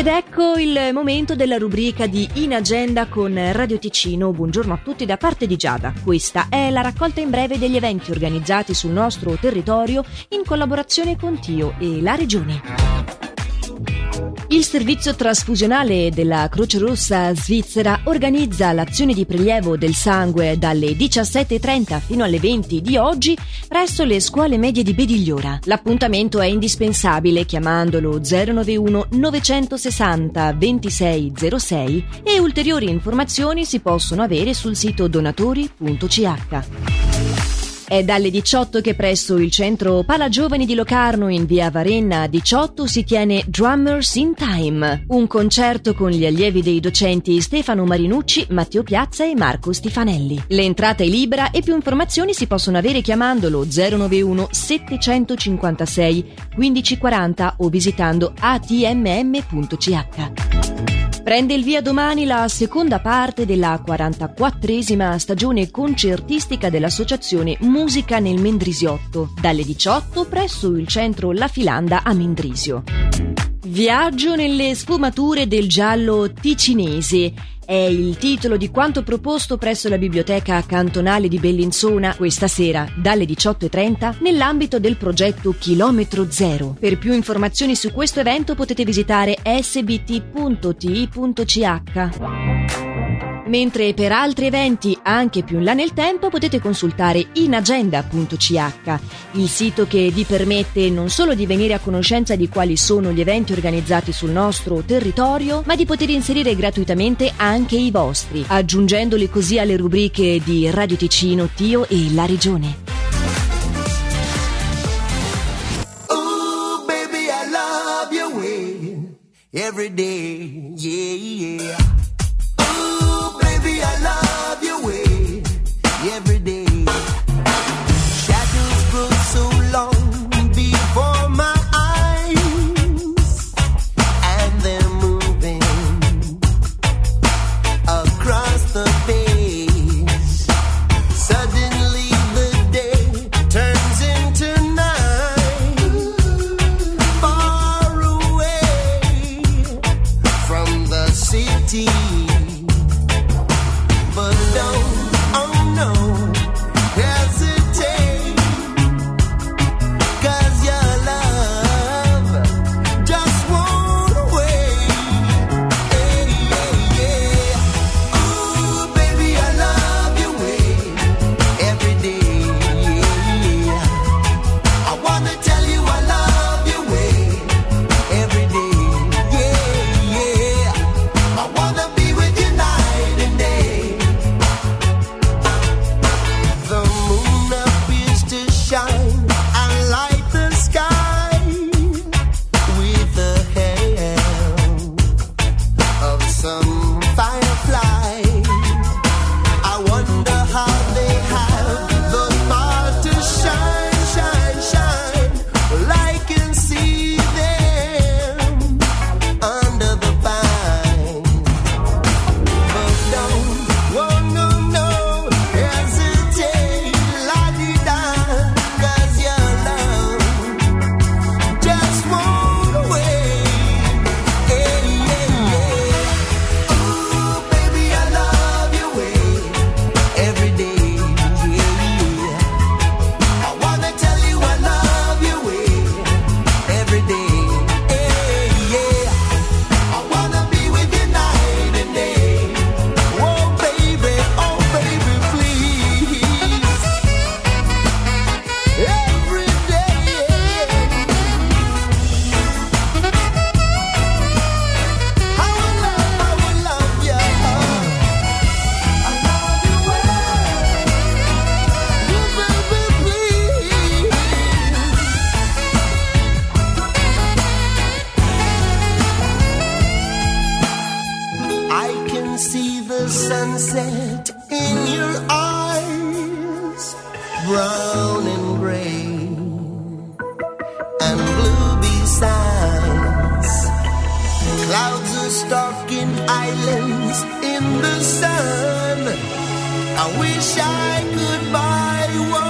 Ed ecco il momento della rubrica di In Agenda con Radio Ticino. Buongiorno a tutti da parte di Giada. Questa è la raccolta in breve degli eventi organizzati sul nostro territorio in collaborazione con Tio e la Regione. Il servizio trasfusionale della Croce Rossa svizzera organizza l'azione di prelievo del sangue dalle 17.30 fino alle 20 di oggi presso le scuole medie di Bedigliora. L'appuntamento è indispensabile chiamandolo 091 960 2606 e ulteriori informazioni si possono avere sul sito donatori.ch. È dalle 18 che presso il centro Palagiovani di Locarno in via Varenna 18 si tiene Drummers in Time, un concerto con gli allievi dei docenti Stefano Marinucci, Matteo Piazza e Marco Stifanelli. L'entrata è libera e più informazioni si possono avere chiamandolo 091 756 1540 o visitando atmm.ch. Prende il via domani la seconda parte della 44esima stagione concertistica dell'associazione Musica nel Mendrisiotto, dalle 18 presso il centro La Filanda a Mendrisio. Viaggio nelle sfumature del giallo ticinese è il titolo di quanto proposto presso la biblioteca cantonale di Bellinzona questa sera dalle 18.30 nell'ambito del progetto Chilometro Zero. Per più informazioni su questo evento potete visitare sbt.ti.ch mentre per altri eventi anche più in là nel tempo potete consultare inagenda.ch, il sito che vi permette non solo di venire a conoscenza di quali sono gli eventi organizzati sul nostro territorio, ma di poter inserire gratuitamente anche i vostri, aggiungendoli così alle rubriche di Radio Ticino, Tio e La Regione. Oh, baby, I love your way eh? every day, stalking islands in the sun. I wish I could buy one